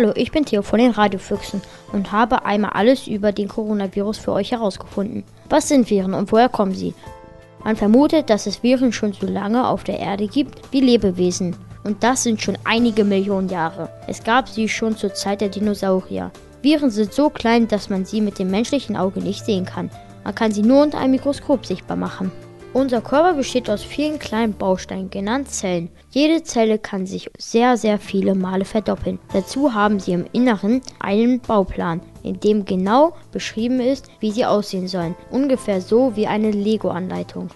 Hallo, ich bin Theo von den Radiofüchsen und habe einmal alles über den Coronavirus für euch herausgefunden. Was sind Viren und woher kommen sie? Man vermutet, dass es Viren schon so lange auf der Erde gibt wie Lebewesen. Und das sind schon einige Millionen Jahre. Es gab sie schon zur Zeit der Dinosaurier. Viren sind so klein, dass man sie mit dem menschlichen Auge nicht sehen kann. Man kann sie nur unter einem Mikroskop sichtbar machen. Unser Körper besteht aus vielen kleinen Bausteinen, genannt Zellen. Jede Zelle kann sich sehr, sehr viele Male verdoppeln. Dazu haben sie im Inneren einen Bauplan, in dem genau beschrieben ist, wie sie aussehen sollen. Ungefähr so wie eine Lego-Anleitung.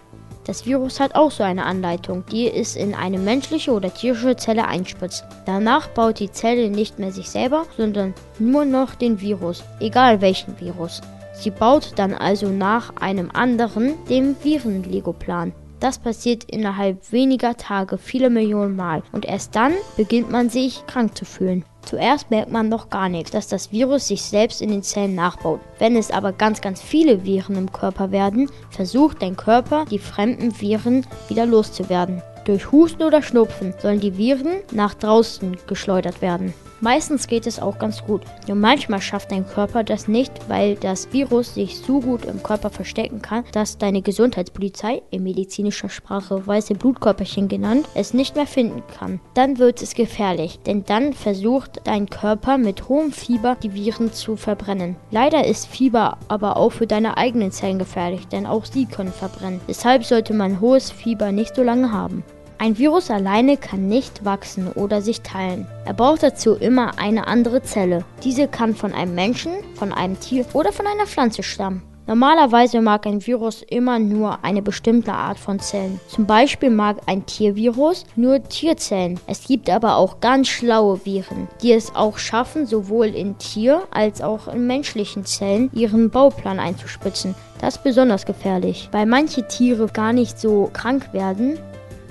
Das Virus hat auch so eine Anleitung, die es in eine menschliche oder tierische Zelle einspritzt. Danach baut die Zelle nicht mehr sich selber, sondern nur noch den Virus, egal welchen Virus. Sie baut dann also nach einem anderen, dem Viren-Lego-Plan. Das passiert innerhalb weniger Tage viele Millionen Mal und erst dann beginnt man sich krank zu fühlen. Zuerst merkt man noch gar nichts, dass das Virus sich selbst in den Zellen nachbaut. Wenn es aber ganz, ganz viele Viren im Körper werden, versucht dein Körper, die fremden Viren wieder loszuwerden. Durch Husten oder Schnupfen sollen die Viren nach draußen geschleudert werden. Meistens geht es auch ganz gut. Nur manchmal schafft dein Körper das nicht, weil das Virus sich so gut im Körper verstecken kann, dass deine Gesundheitspolizei, in medizinischer Sprache weiße Blutkörperchen genannt, es nicht mehr finden kann. Dann wird es gefährlich, denn dann versucht dein Körper mit hohem Fieber die Viren zu verbrennen. Leider ist Fieber aber auch für deine eigenen Zellen gefährlich, denn auch sie können verbrennen. Deshalb sollte man hohes Fieber nicht so lange haben. Ein Virus alleine kann nicht wachsen oder sich teilen. Er braucht dazu immer eine andere Zelle. Diese kann von einem Menschen, von einem Tier oder von einer Pflanze stammen. Normalerweise mag ein Virus immer nur eine bestimmte Art von Zellen. Zum Beispiel mag ein Tiervirus nur Tierzellen. Es gibt aber auch ganz schlaue Viren, die es auch schaffen, sowohl in Tier- als auch in menschlichen Zellen ihren Bauplan einzuspitzen. Das ist besonders gefährlich, weil manche Tiere gar nicht so krank werden,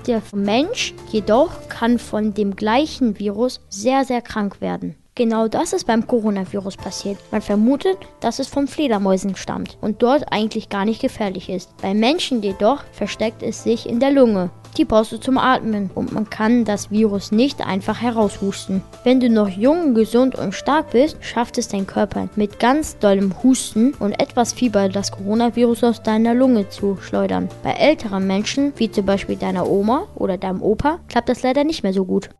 der Mensch jedoch kann von dem gleichen Virus sehr, sehr krank werden. Genau das ist beim Coronavirus passiert. Man vermutet, dass es von Fledermäusen stammt und dort eigentlich gar nicht gefährlich ist. Bei Menschen jedoch versteckt es sich in der Lunge die brauchst du zum Atmen und man kann das Virus nicht einfach heraushusten. Wenn du noch jung, gesund und stark bist, schafft es dein Körper mit ganz dollem Husten und etwas Fieber das Coronavirus aus deiner Lunge zu schleudern. Bei älteren Menschen, wie zum Beispiel deiner Oma oder deinem Opa, klappt das leider nicht mehr so gut.